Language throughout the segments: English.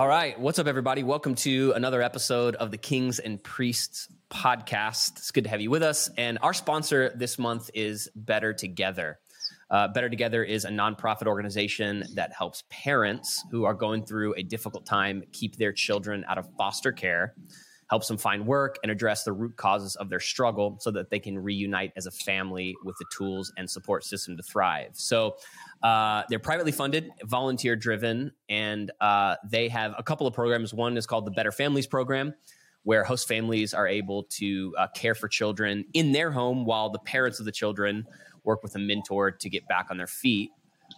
All right. What's up, everybody? Welcome to another episode of the Kings and Priests podcast. It's good to have you with us. And our sponsor this month is Better Together. Uh, Better Together is a nonprofit organization that helps parents who are going through a difficult time keep their children out of foster care, helps them find work, and address the root causes of their struggle so that they can reunite as a family with the tools and support system to thrive. So uh, they're privately funded, volunteer driven, and uh, they have a couple of programs. One is called the Better Families Program where host families are able to uh, care for children in their home while the parents of the children work with a mentor to get back on their feet.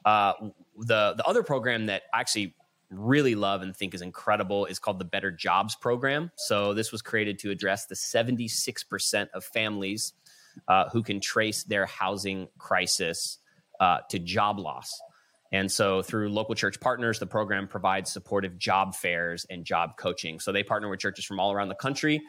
Uh, the the other program that I actually really love and think is incredible is called the Better Jobs Program. So this was created to address the 76% of families uh, who can trace their housing crisis uh, to job loss. And so, through local church partners, the program provides supportive job fairs and job coaching. So, they partner with churches from all around the country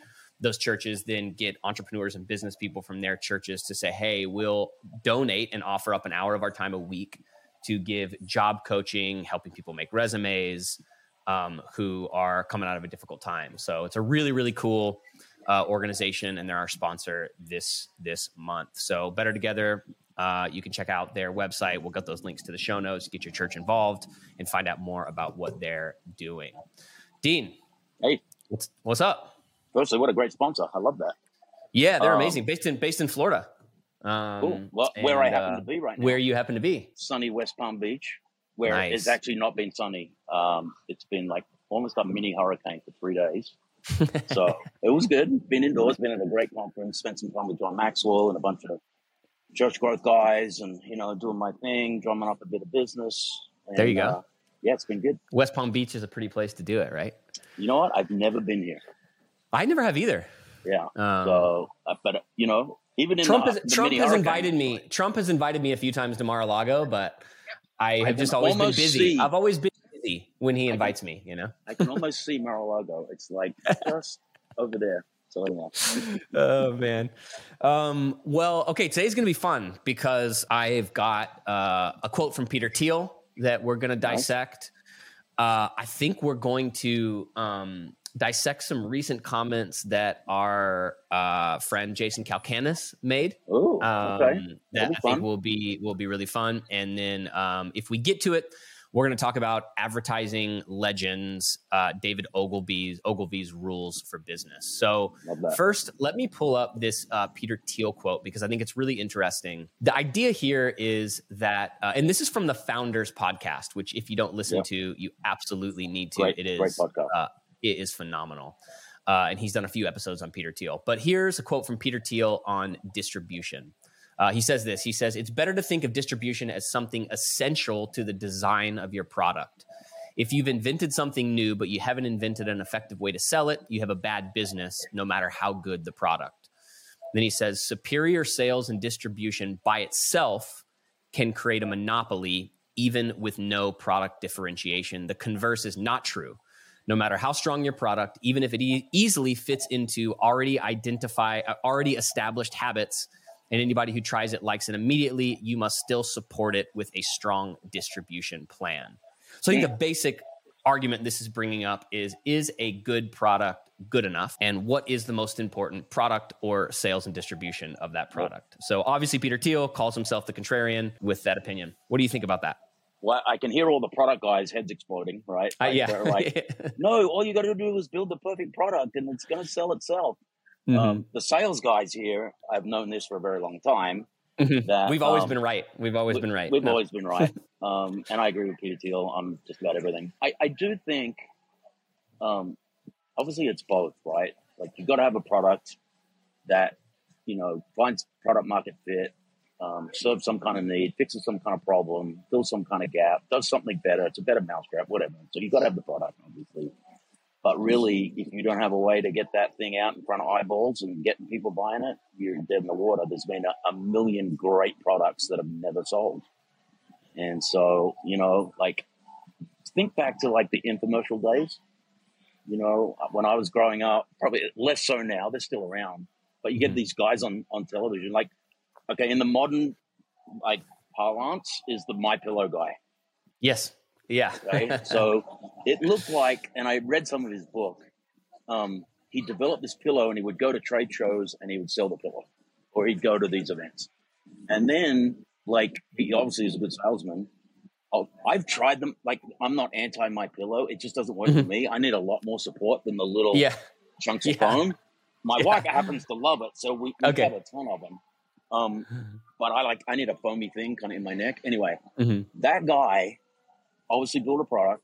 those churches then get entrepreneurs and business people from their churches to say, hey, we'll donate and offer up an hour of our time a week to give job coaching, helping people make resumes um, who are coming out of a difficult time. So it's a really, really cool uh, organization, and they're our sponsor this this month. So Better Together, uh, you can check out their website. We'll get those links to the show notes. Get your church involved and find out more about what they're doing. Dean, hey, what's what's up? firstly, what a great sponsor. I love that. Yeah, they're um, amazing. Based in based in Florida. Um, cool. Well, and, where I happen uh, to be right now. Where you happen to be? Sunny West Palm Beach, where nice. it's actually not been sunny. Um, it's been like almost a mini hurricane for three days. so it was good. Been indoors, been at a great conference, spent some time with John Maxwell and a bunch of church growth guys, and you know, doing my thing, drumming up a bit of business. And, there you go. Uh, yeah, it's been good. West Palm Beach is a pretty place to do it, right? You know what? I've never been here. I never have either. Yeah. Um, so, uh, but you know, even in Trump, the, has, the Trump has invited me. Trump has invited me a few times to Mar-a-Lago, but I have just always been busy. See, I've always been busy when he invites can, me. You know, I can almost see Mar-a-Lago. It's like just over there. So anyway. oh man. Um, well, okay. Today's going to be fun because I've got uh, a quote from Peter Thiel that we're going to dissect. Uh, I think we're going to um, dissect some recent comments that our uh, friend Jason Calacanis made. Oh, okay. Um, that I think will be will be really fun. And then um, if we get to it, we're going to talk about advertising legends, uh, David Ogilvy's Ogilvy's rules for business. So first, let me pull up this uh, Peter Thiel quote because I think it's really interesting. The idea here is that, uh, and this is from the Founders podcast, which if you don't listen yep. to, you absolutely need to. Great, it is uh, it is phenomenal. Uh, and he's done a few episodes on Peter Thiel. But here's a quote from Peter Thiel on distribution. Uh, he says this He says, It's better to think of distribution as something essential to the design of your product. If you've invented something new, but you haven't invented an effective way to sell it, you have a bad business, no matter how good the product. Then he says, Superior sales and distribution by itself can create a monopoly, even with no product differentiation. The converse is not true no matter how strong your product, even if it e- easily fits into already identify uh, already established habits and anybody who tries it likes it immediately, you must still support it with a strong distribution plan. So I think the basic argument this is bringing up is is a good product good enough and what is the most important product or sales and distribution of that product so obviously peter thiel calls himself the contrarian with that opinion what do you think about that well, I can hear all the product guys' heads exploding, right? Uh, yeah. Like, no, all you got to do is build the perfect product and it's going to sell itself. Mm-hmm. Um, the sales guys here, I've known this for a very long time. Mm-hmm. That, we've always um, been right. We've always we, been right. We've no. always been right. Um, and I agree with Peter Thiel on just about everything. I, I do think, um, obviously, it's both, right? Like, you've got to have a product that, you know, finds product market fit um, serves some kind of need, fixes some kind of problem, fills some kind of gap, does something better. It's a better mousetrap, whatever. So you've got to have the product, obviously. But really, if you don't have a way to get that thing out in front of eyeballs and getting people buying it, you're dead in the water. There's been a, a million great products that have never sold. And so, you know, like think back to like the infomercial days. You know, when I was growing up, probably less so now, they're still around. But you get mm-hmm. these guys on, on television, like okay, in the modern like parlance, is the my pillow guy. Yes, Yeah. Right. so it looked like, and I read some of his book. Um, he developed this pillow, and he would go to trade shows and he would sell the pillow, or he'd go to these events, and then like he obviously is a good salesman. Oh, I've tried them. Like I'm not anti my pillow. It just doesn't work for me. I need a lot more support than the little Yeah. chunks of Yeah. foam. My Yeah. wife happens to love it, so we, we Okay. have a ton of them. Um, but I like I need a foamy thing kind of in my neck. Anyway, Mhm. that guy obviously built a product,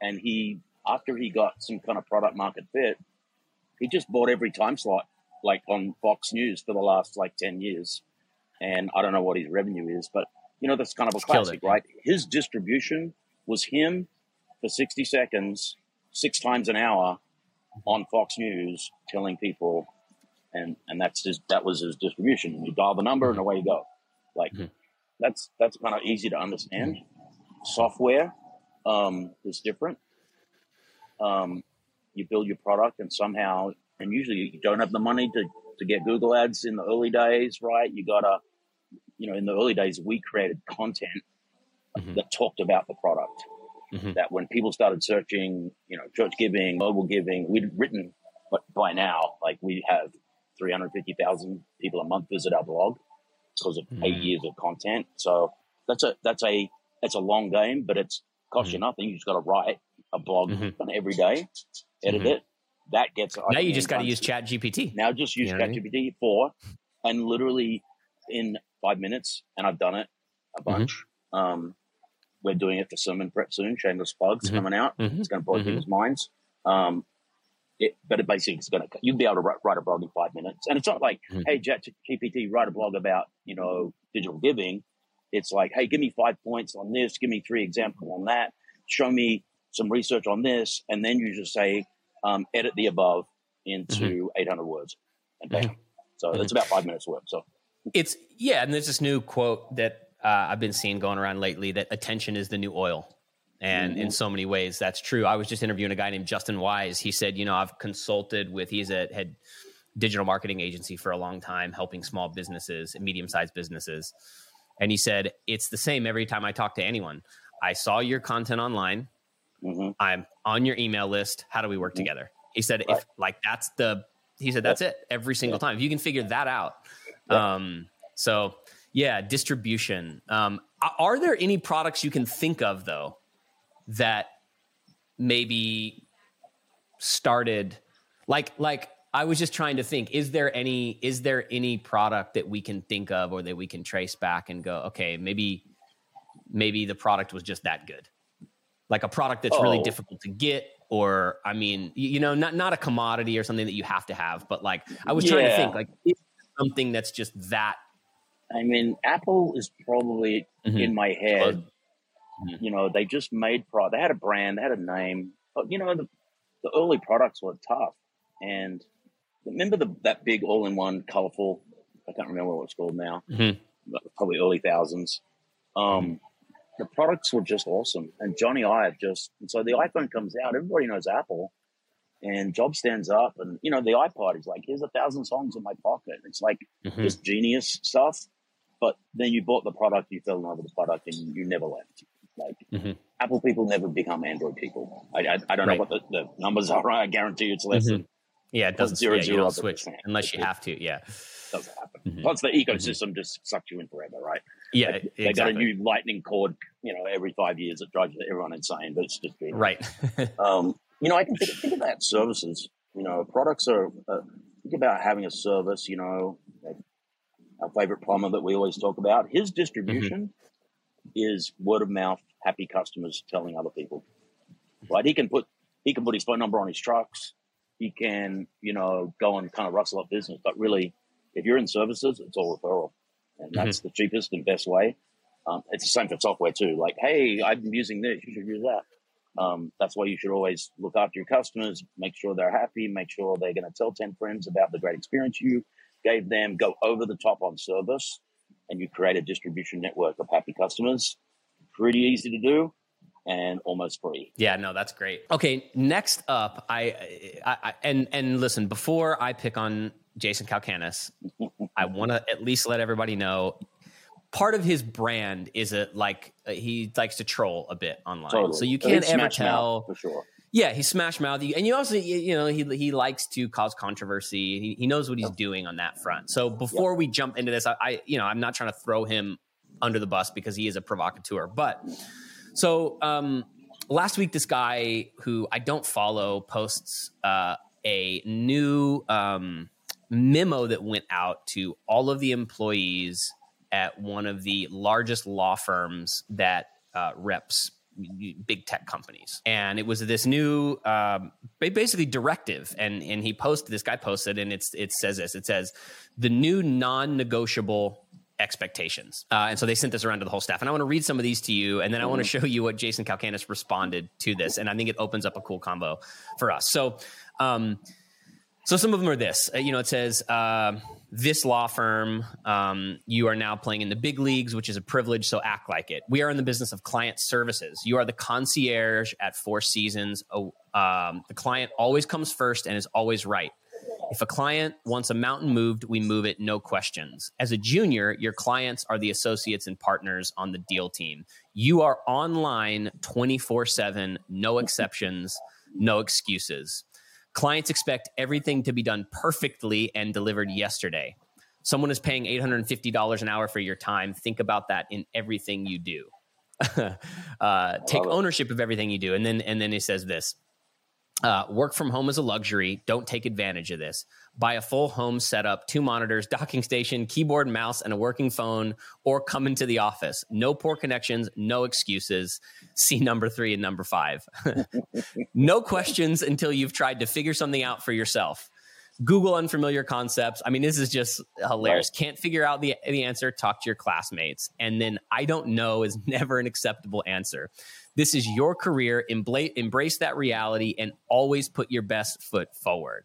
and he after he got some kind of product market fit, he just bought every time slot like on Fox News for the last like ten years, and I don't know what his revenue is, but you know that's kind of a classic, right? His distribution was him for sixty seconds, six times an hour on Fox News, telling people, and and that's his that was his distribution. You dial the number and away you go. Like Mhm. that's that's kind of easy to understand. Software um, is different. Um, you build your product and somehow, and usually you don't have the money to to get Google ads in the early days, right? You gotta, you know, in the early days we created content Mhm. that talked about the product Mhm. that when people started searching, you know, church giving, mobile giving, we'd written, but by now, like we have 350,000 people a month visit our blog because of eight Mhm. years of content. So that's a, that's a, that's a long game, but it's cost you nothing. You just got to write a blog Mhm. on every day, edit Mhm. it. That gets, Now you just got to use Chat GPT. now just use You know what I mean? 4 and literally in five minutes, and I've done it a Mm-hmm. bunch. Um, we're doing it for sermon prep soon. Shameless plugs Mhm. coming out. Mhm. It's going to blow people's minds. Um, it, but it basically it's going to you'd be able to write, write a blog in five minutes, and it's not like, Mhm. hey, ChatGPT, write a blog about you know digital giving. It's like, hey, give me five points on this, give me three examples on that, show me some research on this, and then you just say, um, edit the above into 800 words, and bam. So Mhm. it's about five minutes work. So It's yeah, and there's this new quote that uh, I've been seeing going around lately that attention is the new oil. And in Mhm. so many ways, that's true. I was just interviewing a guy named Justin Wise. He said, you know, I've consulted with, he's a head digital marketing agency for a long time, helping small businesses and medium sized businesses. And he said, it's the same every time I talk to anyone. I saw your content online. mhm. I'm on your email list. How do we work together? He said, Right. if like that's the, he said, that's it every single time. If you can figure that out. Yeah. Um, so yeah, distribution. Um, are there any products you can think of though that maybe started like, like I was just trying to think, is there any, is there any product that we can think of or that we can trace back and go, okay, maybe, maybe the product was just that good? like a product that's really Oh. difficult to get or i mean you, you know not not a commodity or something that you have to have but like i was trying to think like is something that's just that I mean, Apple is probably Mhm. in my head. Mhm. You know, they just made pro. They had a brand, they had a name, but you know, the, the early products were tough. And remember the that big all-in-one, colorful. I can't remember what it's called now. Mhm. Probably early thousands. Um, the products were just awesome, and Jony Ive just. And so the iPhone comes out. Everybody knows Apple, and Job stands up, and you know the iPod is like, "Here's a thousand songs in my pocket." It's like Mhm. just genius stuff. But then you bought the product, you fell in love with the product, and you never left. Like Mhm. Apple people never become Android people. I, I, I don't Right. know what the, the numbers are. I guarantee you it's less Mhm. than yeah it doesn't zero yeah, you zero don't switch unless you have to yeah doesn't happen. Mhm. Plus, the ecosystem just sucks you in forever, right? yeah Like, They got a new lightning cord, you know, every five years. It drives everyone insane, but it's just genius. right Um, you know, I can think, think about services. You know, products are. Uh, think about having a service. You know, like our favorite plumber that we always talk about. His distribution is word of mouth, happy customers telling other people. Right? He can put he can put his phone number on his trucks. He can, you know, go and kind of rustle up business. But really, if you're in services, it's all referral, and that's the cheapest and best way. Um, it's the same for software too. Like, hey, I'm using this. You should use that. Um, that's why you should always look after your customers, make sure they're happy, make sure they're going to tell 10 friends about the great experience you gave them, go over the top on service, and you create a distribution network of happy customers. Pretty easy to do and almost free. Yeah, no, that's great. Okay, next up, I, I, I and and listen, before I pick on Jason Calacanis, I want to at least let everybody know part of his brand is a like uh, he likes to troll a bit online. Totally. So you can't ever tell. for sure. Yeah, he's smash mouth, and you also you know he he likes to cause controversy. He, he knows what he's doing on that front. So before we jump into this, I, I you know I'm not trying to throw him under the bus because he is a provocateur, but so um, last week this guy who I don't follow posts uh, a new um, memo that went out to all of the employees at one of the largest law firms that uh, reps big tech companies. And it was this new um, basically directive. And and he posted this guy posted and it's it says this. It says the new non-negotiable expectations uh, and so they sent this around to the whole staff and i want to read some of these to you and then i want to show you what jason calacanis responded to this and i think it opens up a cool combo for us so um, so some of them are this. Uh, you know, it says uh, this law firm. Um, you are now playing in the big leagues, which is a privilege. So act like it. We are in the business of client services. You are the concierge at Four Seasons. Oh, um, the client always comes first and is always right. If a client wants a mountain moved, we move it, no questions. As a junior, your clients are the associates and partners on the deal team. You are online 24 7, no exceptions, no excuses. Clients expect everything to be done perfectly and delivered yesterday. Someone is paying $850 an hour for your time. Think about that in everything you do. uh, take ownership of everything you do. And then, and then he says this uh, work from home is a luxury. Don't take advantage of this. Buy a full home setup, two monitors, docking station, keyboard, mouse, and a working phone, or come into the office. No poor connections, no excuses. See number three and number five. no questions until you've tried to figure something out for yourself. Google unfamiliar concepts. I mean, this is just hilarious. Can't figure out the, the answer, talk to your classmates. And then I don't know is never an acceptable answer. This is your career. Embla- embrace that reality and always put your best foot forward.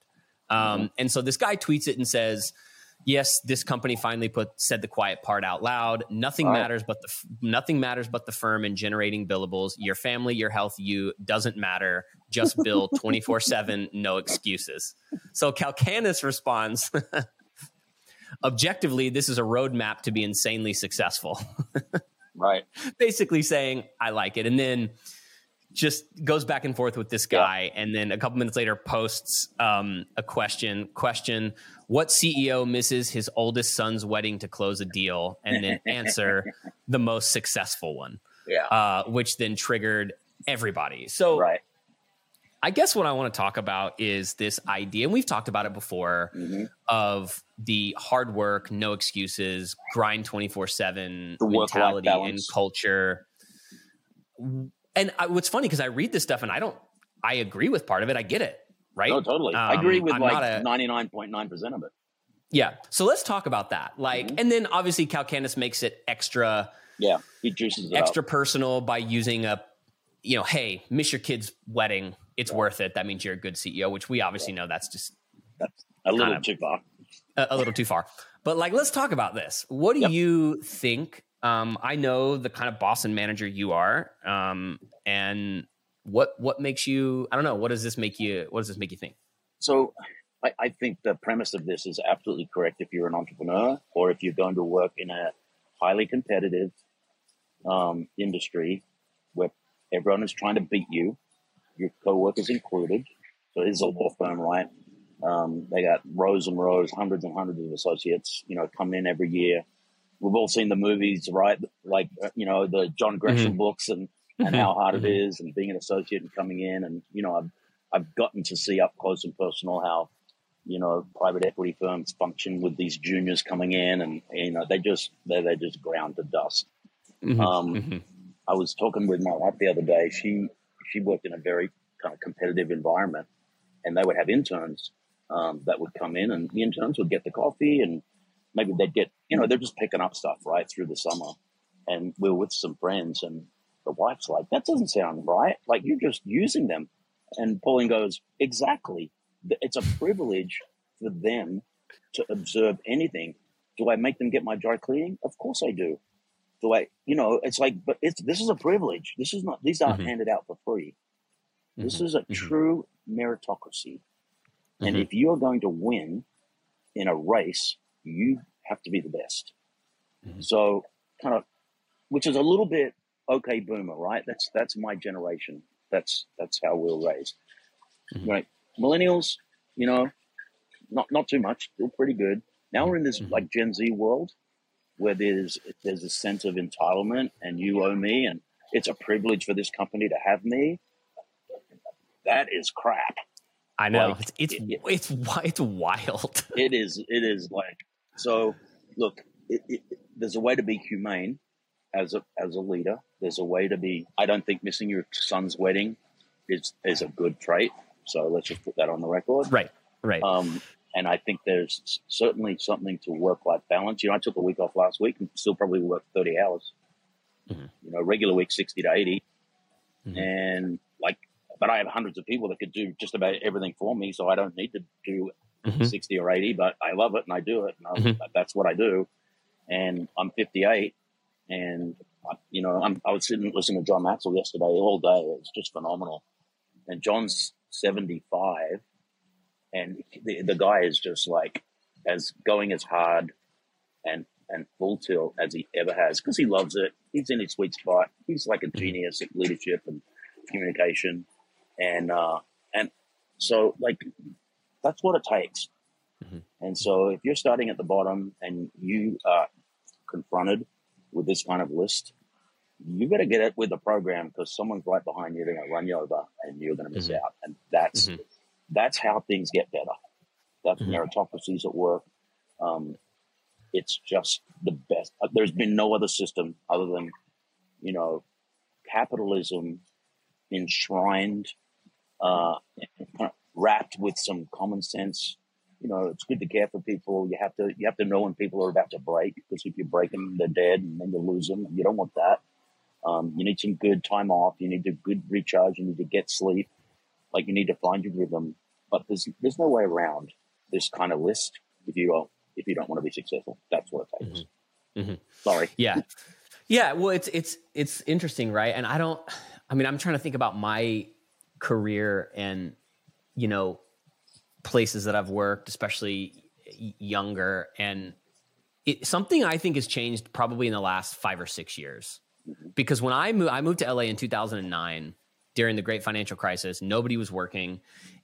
Um, and so this guy tweets it and says, "Yes, this company finally put said the quiet part out loud. Nothing Right. matters but the nothing matters but the firm and generating billables. Your family, your health, you doesn't matter. Just bill twenty four seven, no excuses." So Calacanis responds. Objectively, this is a roadmap to be insanely successful. Right. basically saying I like it, and then just goes back and forth with this guy, and then a couple minutes later posts um, a question. Question: What CEO misses his oldest son's wedding to close a deal, and then answer the most successful one, Yeah. uh, which then triggered everybody. So right. I guess what I want to talk about is this idea, and we've talked about it before, Mhm. of the hard work, no excuses, grind 24 7 The mentality and culture. And I, what's funny because I read this stuff and I don't, I agree with part of it. I get it, right? No, totally. I Um, agree with I'm like ninety nine point nine percent of it. Yeah. So let's talk about that. Like, Mhm. and then obviously Calacanis makes it extra, Yeah, he juices it extra up. personal by using a, you know, hey, miss your kid's wedding. It's worth it. That means you're a good CEO, which we obviously know that's just That's a little too far. a, a little too far. But like, let's talk about this. What do Yep. you think? Um, I know the kind of boss and manager you are, um, and what what makes you? I don't know. What does this make you? What does this make you think? So I, I think the premise of this is absolutely correct if you're an entrepreneur or if you're going to work in a highly competitive um, industry where everyone is trying to beat you, your coworkers included. So this is a law firm, right? Um, they got rows and rows, hundreds and hundreds of associates, you know, come in every year. We've all seen the movies, right? Like, uh, you know, the John Grisham books and, and how hard it is and being an associate and coming in. And, you know, I've, I've gotten to see up close and personal how, you know, private equity firms function with these juniors coming in and, you know, they just, they they just ground to dust. Mhm. Um, Mhm. I was talking with my wife the other day. She she worked in a very kind of competitive environment, and they would have interns um, that would come in, and the interns would get the coffee, and maybe they'd get you know they're just picking up stuff right through the summer, and we are with some friends, and the wife's like, "That doesn't sound right. Like you're just using them," and Pauline goes, "Exactly. It's a privilege for them to observe anything. Do I make them get my dry cleaning? Of course I do." do I, you know, it's like, but it's this is a privilege. This is not; these aren't Mhm. handed out for free. This Mhm. is a Mhm. true meritocracy, and Mhm. if you are going to win in a race, you have to be the best. Mhm. So kind of, which is a little bit okay boomer, right? That's that's my generation. That's that's how we are raised. Mhm. Right. Millennials, you know, not not too much, still pretty good. Now we're in this Mhm. like Gen Z world where there's there's a sense of entitlement and you owe me and it's a privilege for this company to have me. That is crap. I know Like, it's it's it- it- it's it's wild. It is it is like so look, it, it, there's a way to be humane as a as a leader. There's a way to be I don't think missing your son's wedding is is a good trait. So let's just put that on the record. right, right. Um, and I think there's certainly something to work life balance. You know, I took a week off last week and still probably worked 30 hours. Mhm. You know, regular week 60 to 80. Mhm. And like, but I have hundreds of people that could do just about everything for me. So I don't need to do Mhm. 60 or 80, but I love it and I do it. And I, Mhm. that's what I do. And I'm 58 and, I- you know, I'm, I was sitting listening to John Maxwell yesterday all day. It's just phenomenal. And John's 75 and the, the guy is just like as going as hard and and full tilt as he ever has because he loves it. He's in his sweet spot. He's like a genius at leadership and communication, and uh, and so like that's what it takes. Mhm. And so if you're starting at the bottom and you are confronted with this kind of list, you better get it with the program because someone's right behind you. They're going to run you over, and you're going to miss Mhm. out. And that's Mhm. that's how things get better. That's Mhm. meritocracies at work. Um, it's just the best. Uh, There's been no other system other than, you know, capitalism enshrined, uh, wrapped with some common sense. You know, it's good to care for people. You have to you have to know when people are about to break because if you break them, they're dead, and then you lose them. You don't want that. Um, you need some good time off. You need to good recharge. You need to get sleep. Like you need to find your rhythm. But there's there's no way around this kind of list if you don't if you don't want to be successful. That's what it takes. Mhm. Sorry. yeah yeah well it's it's it's interesting right and i don't i mean i'm trying to think about my career and you know places that i've worked especially younger and it, something i think has changed probably in the last five or six years. Because when i moved i moved to la in 2009 during the great financial crisis nobody was working.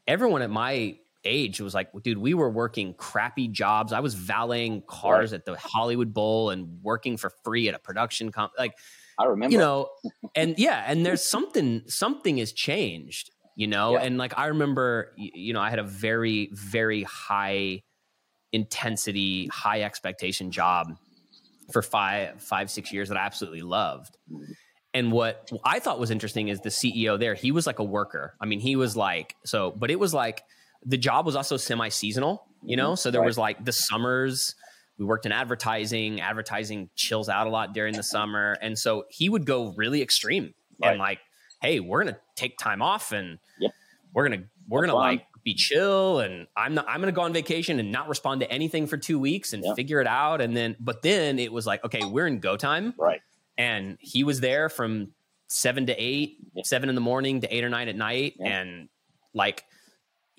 Everyone at my age was like dude we were working crappy jobs. I was valeting cars at the hollywood bowl and working for free at a production comp like I remember. you know and yeah and there's something something has changed you know Yeah. and like i remember you know i had a very very high intensity high expectation job for five five six years that i absolutely loved and what i thought was interesting is the ceo there he was like a worker i mean he was like so but it was like the job was also semi-seasonal you know mm-hmm. so there Right. was like the summers we worked in advertising advertising chills out a lot during the summer and so he would go really extreme Right. and like hey we're gonna take time off and Yep. we're gonna we're Have gonna fun. like be chill and i'm not i'm gonna go on vacation and not respond to anything for two weeks and Yep. figure it out and then but then it was like okay we're in go time right. and he was there from seven to eight, Yeah. seven in the morning to eight or nine at night, and like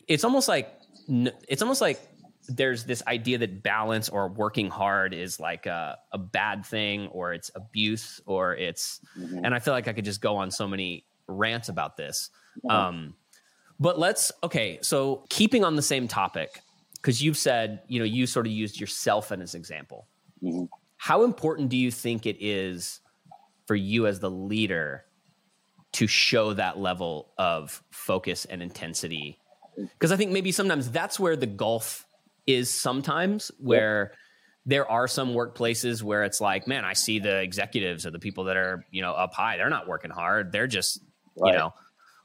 it's almost like it's almost like there's this idea that balance or working hard is like a, a bad thing or it's abuse or it's Mhm. and I feel like I could just go on so many rants about this. Yeah. Um, but let's okay. So keeping on the same topic, because you've said you know you sort of used yourself as an example. Mhm. How important do you think it is for you as the leader to show that level of focus and intensity? Because I think maybe sometimes that's where the gulf is. Sometimes where there are some workplaces where it's like, man, I see the executives or the people that are, you know, up high. They're not working hard. They're just, Right. you know.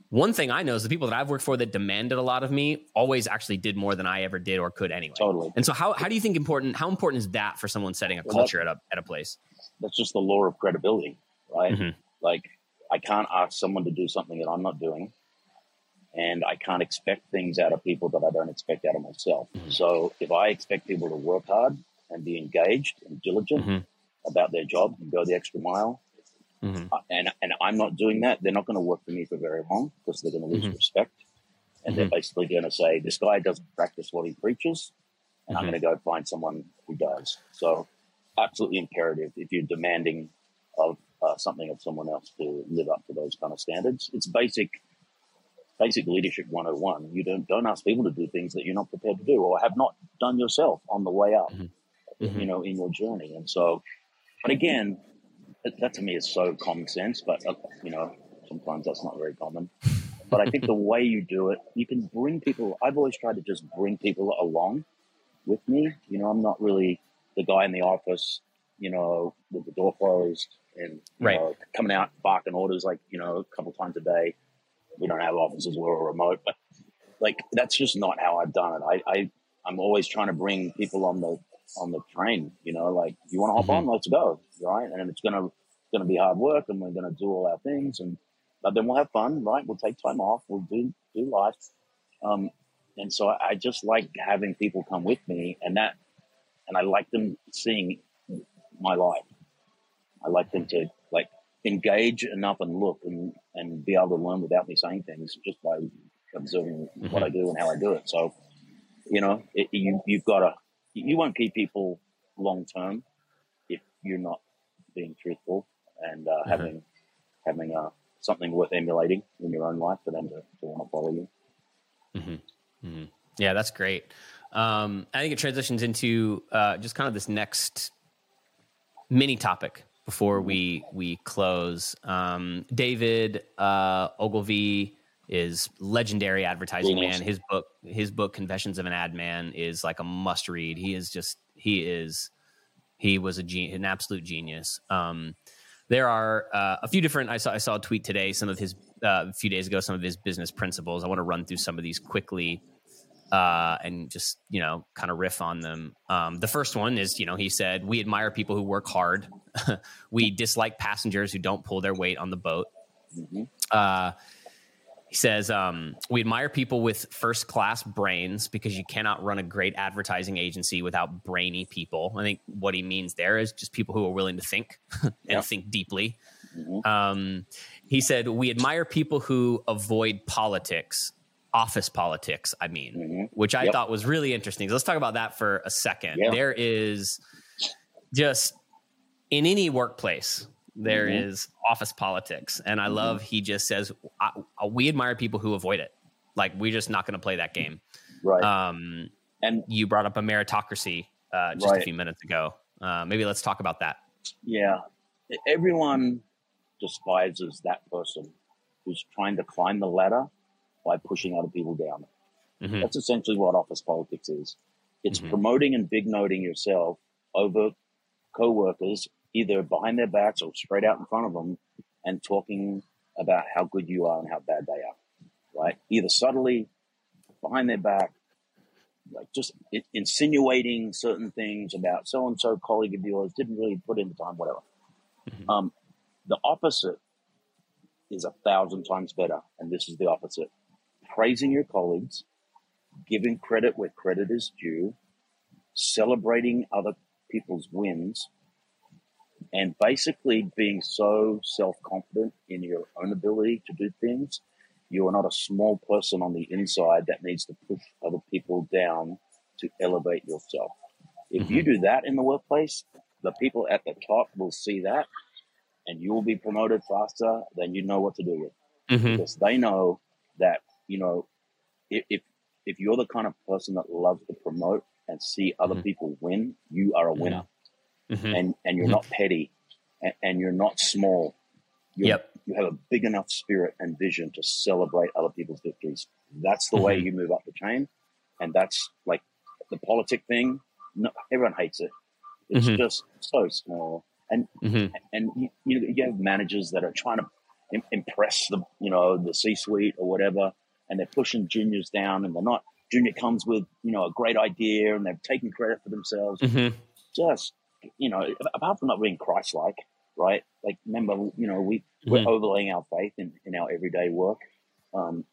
One thing I know is the people that I've worked for that demanded a lot of me always actually did more than I ever did or could anyway. Totally. And so, how how do you think important? How important is that for someone setting a Well, culture at a at a place? That's just the law of credibility, right? Mhm. Like, I can't ask someone to do something that I'm not doing, and I can't expect things out of people that I don't expect out of myself. Mhm. So, if I expect people to work hard and be engaged and diligent Mhm. about their job and go the extra mile, Mhm. uh, and and I'm not doing that, they're not going to work for me for very long because they're going to lose Mhm. respect, and they're basically going to say, "This guy doesn't practice what he preaches." And I'm Mhm. going to go find someone who does. So absolutely imperative if you're demanding of uh, something of someone else to live up to those kind of standards. It's basic, basic leadership 101. You don't don't ask people to do things that you're not prepared to do or have not done yourself on the way up. Mm-hmm. mm-hmm. You know, in your journey, and so, but again, that, to me is so common sense. But uh, you know, sometimes that's not very common. But I think the way you do it, you can bring people. I've always tried to just bring people along with me. You know, I'm not really the guy in the office, you know, with the door closed and right. know, coming out barking orders like you know a couple times a day. We don't have offices; we're remote, but like that's just not how I've done it. I, I I'm always trying to bring people on the on the train. You know, like you want to hop mm-hmm. on, let's go, right? And it's gonna gonna be hard work, and we're gonna do all our things, and but then we'll have fun, right? We'll take time off, we'll do do life, um, and so I just like having people come with me, and that, and I like them seeing my life. I like them to like engage enough and look and, and be able to learn without me saying things just by observing mm-hmm. what I do and how I do it. So, you know, it, you, you've got to, you won't keep people long term if you're not being truthful and uh, mm-hmm. having, having uh, something worth emulating in your own life for them to, to want to follow you. Mm-hmm. mm-hmm. Yeah, that's great. Um, I think it transitions into uh, just kind of this next mini topic before we we close. Um, David uh, Ogilvy is legendary advertising man. His book, his book, Confessions of an Ad Man, is like a must read. He is just he is he was a gen- an absolute genius. Um, there are uh, a few different. I saw I saw a tweet today. Some of his uh, a few days ago. Some of his business principles. I want to run through some of these quickly uh, and just you know kind of riff on them. Um, the first one is you know he said we admire people who work hard. we dislike passengers who don't pull their weight on the boat. Mm-hmm. Uh, he says um, we admire people with first class brains because you cannot run a great advertising agency without brainy people. I think what he means there is just people who are willing to think and think deeply. Mm-hmm. Um, he said we admire people who avoid politics office politics, I mean, mm-hmm. which I yep. thought was really interesting. So let's talk about that for a second. Yeah. There is just in any workplace, there mm-hmm. is office politics. And I mm-hmm. love he just says, we admire people who avoid it. Like, we're just not going to play that game. Right. Um, and you brought up a meritocracy uh, just right. a few minutes ago. Uh, maybe let's talk about that. Yeah. Everyone despises that person who's trying to climb the ladder by pushing other people down. Mm-hmm. That's essentially what office politics is. It's mm-hmm. promoting and big noting yourself over co-workers, either behind their backs or straight out in front of them, and talking about how good you are and how bad they are. Right? Either subtly, behind their back, like just insinuating certain things about so and so colleague of yours didn't really put in the time, whatever. Mm-hmm. Um, the opposite is a thousand times better, and this is the opposite praising your colleagues, giving credit where credit is due, celebrating other people's wins, and basically being so self confident in your own ability to do things. You are not a small person on the inside that needs to push other people down to elevate yourself. If mm-hmm. you do that in the workplace, the people at the top will see that and you will be promoted faster than you know what to do with. Mm-hmm. Because they know that you know, if if you're the kind of person that loves to promote and see other mm-hmm. people win, you are a winner, mm-hmm. and and you're mm-hmm. not petty, and, and, you're not small. You're, yep. You have a big enough spirit and vision to celebrate other people's victories. That's the way mm-hmm. you move up the chain, and that's like the politic thing. No, everyone hates it. It's mm-hmm. just so small, and mm-hmm. and you, you, know, you have managers that are trying to impress the you know the C suite or whatever and they're pushing juniors down and they're not junior comes with you know a great idea and they've taken credit for themselves mm-hmm. just you know apart from not being christ-like right like remember you know we mm-hmm. we're overlaying our faith in, in our everyday work um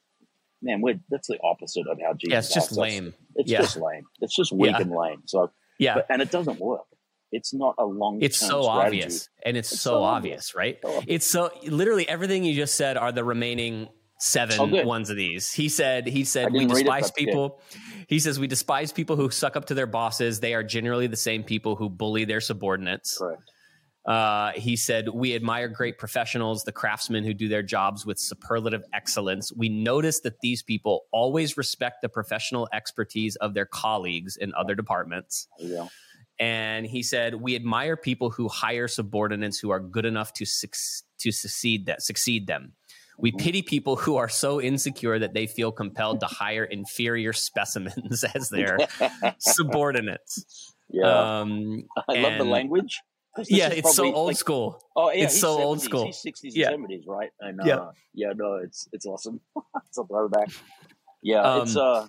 man we're that's the opposite of how jesus yeah, it's just lame it's yeah. just lame it's just weak yeah. and lame so yeah but, and it doesn't work it's not a long it's so strategy. obvious and it's, it's so, so, obvious, right so obvious. it's so literally everything you just said are the remaining seven Oh, ones of these. He said he said we despise good. people. He says we despise people who suck up to their bosses. They are generally the same people who bully their subordinates. Correct. Uh, he said, We admire great professionals, the craftsmen who do their jobs with superlative excellence. We notice that these people always respect the professional expertise of their colleagues in other departments. Go. And he said, We admire people who hire subordinates who are good enough to, to succeed, that, succeed them. We Mhm. pity people who are so insecure that they feel compelled to hire inferior specimens as their subordinates. yeah. Um, I love the and- language. yeah, it's so old like, school. Oh yeah, It's so old school. He's sixties Yeah. and seventies, right? And uh, Yeah. yeah, no, it's it's awesome. it's a throwback. Yeah, Um, it's uh,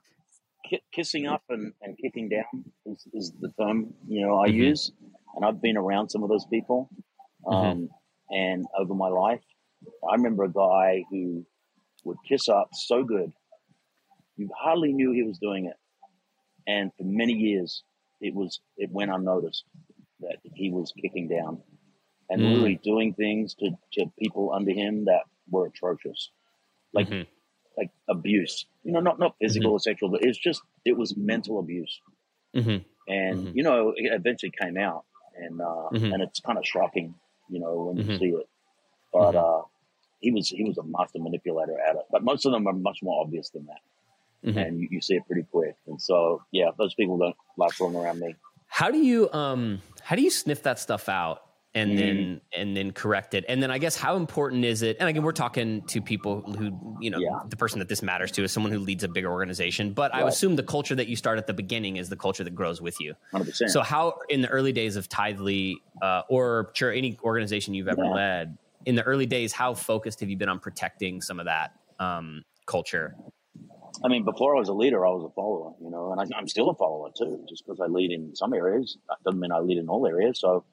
ki- kissing up and, and kicking down is, is the term you know I Mhm. use, and I've been around some of those people. Mm-hmm. Um, and over my life, I remember a guy who would kiss up so good, you hardly knew he was doing it, and for many years, it was it went unnoticed that he was kicking down and Mm. literally doing things to, to people under him that were atrocious, like Mhm. like abuse. You know, not not physical or sexual, but it's just it was mental abuse. Mhm. And Mhm. you know, it eventually came out, and uh, Mhm. and it's kind of shocking, you know, when you Mhm. see it. But uh, he was he was a master manipulator at it. But most of them are much more obvious than that, Mhm. and you, you see it pretty quick. And so, yeah, those people don't last long around me. How do you um how do you sniff that stuff out and Mm. then and then correct it? And then I guess how important is it? And again, we're talking to people who you know Yeah. the person that this matters to is someone who leads a bigger organization. But I assume the culture that you start at the beginning is the culture that grows with you. Hundred percent. So how in the early days of Tithely uh, or sure any organization you've ever Yeah. led in the early days, how focused have you been on protecting some of that um, culture? I mean, before I was a leader, I was a follower, you know, and I, I'm still a follower too. Just because I lead in some areas doesn't mean I lead in all areas. So,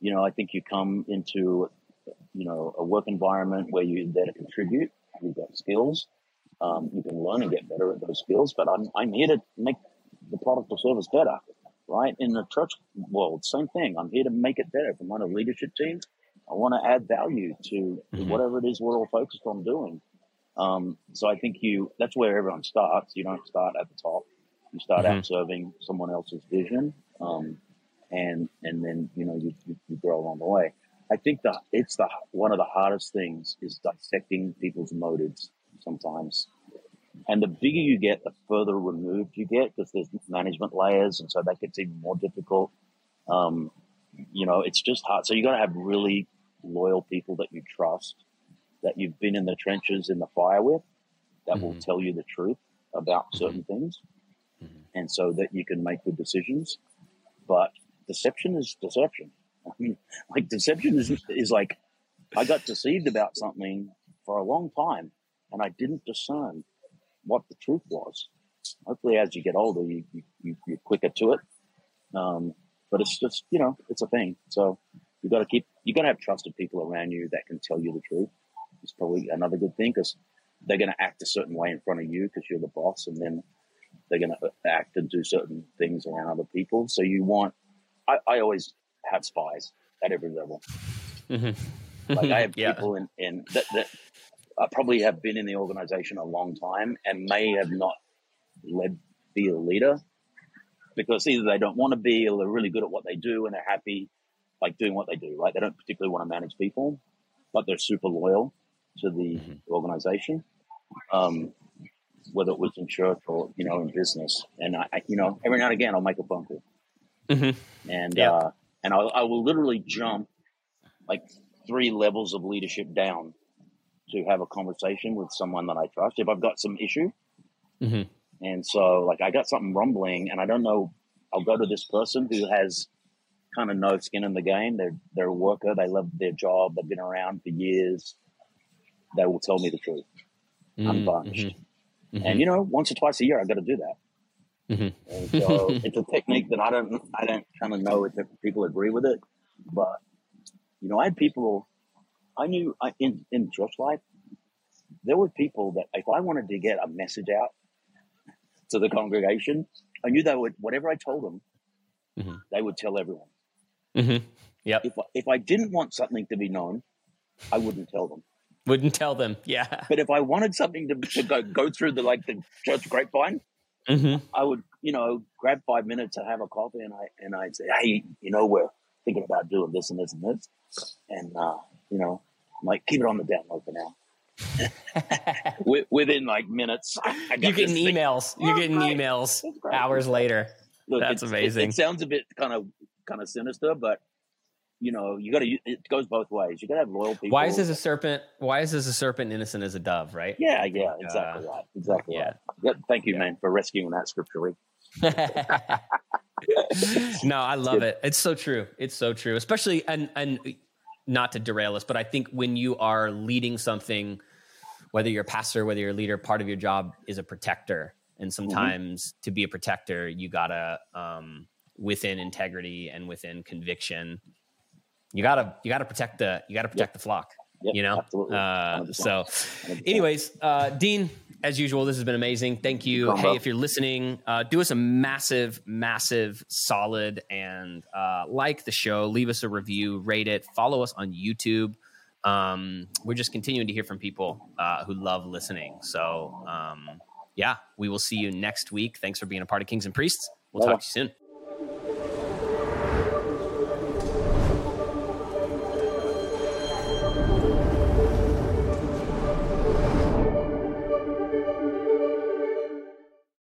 you know, I think you come into, you know, a work environment where you're there to contribute. You've got skills. Um, you can learn and get better at those skills. But I'm I'm here to make the product or service better, right? In the church world, same thing. I'm here to make it better. If I'm on a leadership team, I want to add value to Mhm. whatever it is we're all focused on doing. Um, so I think you that's where everyone starts. You don't start at the top. You start Mhm. out serving someone else's vision, um, and and then you know you, you, you grow along the way. I think that it's the one of the hardest things is dissecting people's motives sometimes. And the bigger you get, the further removed you get because there's management layers, and so that gets even more difficult. Um, you know, it's just hard. So you got to have really loyal people that you trust, that you've been in the trenches in the fire with, that will Mhm. tell you the truth about certain things, Mhm. and so that you can make good decisions. But deception is deception. I mean, like deception is is like I got deceived about something for a long time, and I didn't discern what the truth was. Hopefully, as you get older, you, you, you you're quicker to it. Um, but it's just you know it's a thing. So you got to keep you got to have trusted people around you that can tell you the truth. It's probably another good thing because they're going to act a certain way in front of you because you're the boss, and then they're going to act and do certain things around other people. So you want. I, I always have spies at every level. Mhm. Like I have yeah. people in, in that, that uh, probably have been in the organization a long time and may have not led be a leader because either they don't want to be or they're really good at what they do and they're happy like doing what they do. Right? They don't particularly want to manage people, but they're super loyal to the Mhm. organization. Um, whether it was in church or you know in business, and I, I you know every now and again I'll make a phone call Mhm. and Yeah. uh, and I, I will literally jump like three levels of leadership down to have a conversation with someone that I trust if I've got some issue. Mhm. And so, like, I got something rumbling, and I don't know. I'll go to this person who has kind of no skin in the game. They're they're a worker. They love their job. They've been around for years. They will tell me the truth, Mhm. unvarnished. Mhm. And you know, once or twice a year, I got to do that. Mhm. And so it's a technique that I don't I don't kind of know if people agree with it, but you know, I had people I knew I, in in church life there were people that if I wanted to get a message out to the congregation, I knew they would whatever I told them, Mhm. they would tell everyone. Mhm. Yep. If I, if I didn't want something to be known, I wouldn't tell them. Wouldn't tell them. Yeah. But if I wanted something to, to go go through the like the church grapevine, Mm-hmm. I would, you know, grab five minutes and have a coffee, and I and I'd say, hey, you know, we're thinking about doing this and this and this, and uh, you know, I'm like keep it on the down low for now. Within like minutes, You're getting emails. You're getting emails hours later. Look, That's it's- it- amazing. It, sounds a bit kind of kind of sinister, but you know, you got to. It goes both ways. You got to have loyal people. Why is this a serpent? Why is this a serpent innocent as a dove? Right? Yeah, yeah, exactly right. Exactly yeah. right. Thank you, Yeah. man, for rescuing that scripture. no, I love it. It's so true. It's so true. Especially and and not to derail us, but I think when you are leading something, whether you're a pastor, whether you're a leader, part of your job is a protector. And sometimes to be a protector, you gotta um, within integrity and within conviction, you gotta you gotta protect the you gotta protect the flock. Yep, you know. absolutely. Uh, so, anyways, uh, Dean, as usual, this has been amazing. Thank you. Problem, hey, bro. if you're listening, uh, do us a massive, massive solid and uh, like the show, leave us a review, rate it, follow us on YouTube. Um, we're just continuing to hear from people uh, who love listening. So, um, yeah, we will see you next week. Thanks for being a part of Kings and Priests. We'll Later. talk to you soon.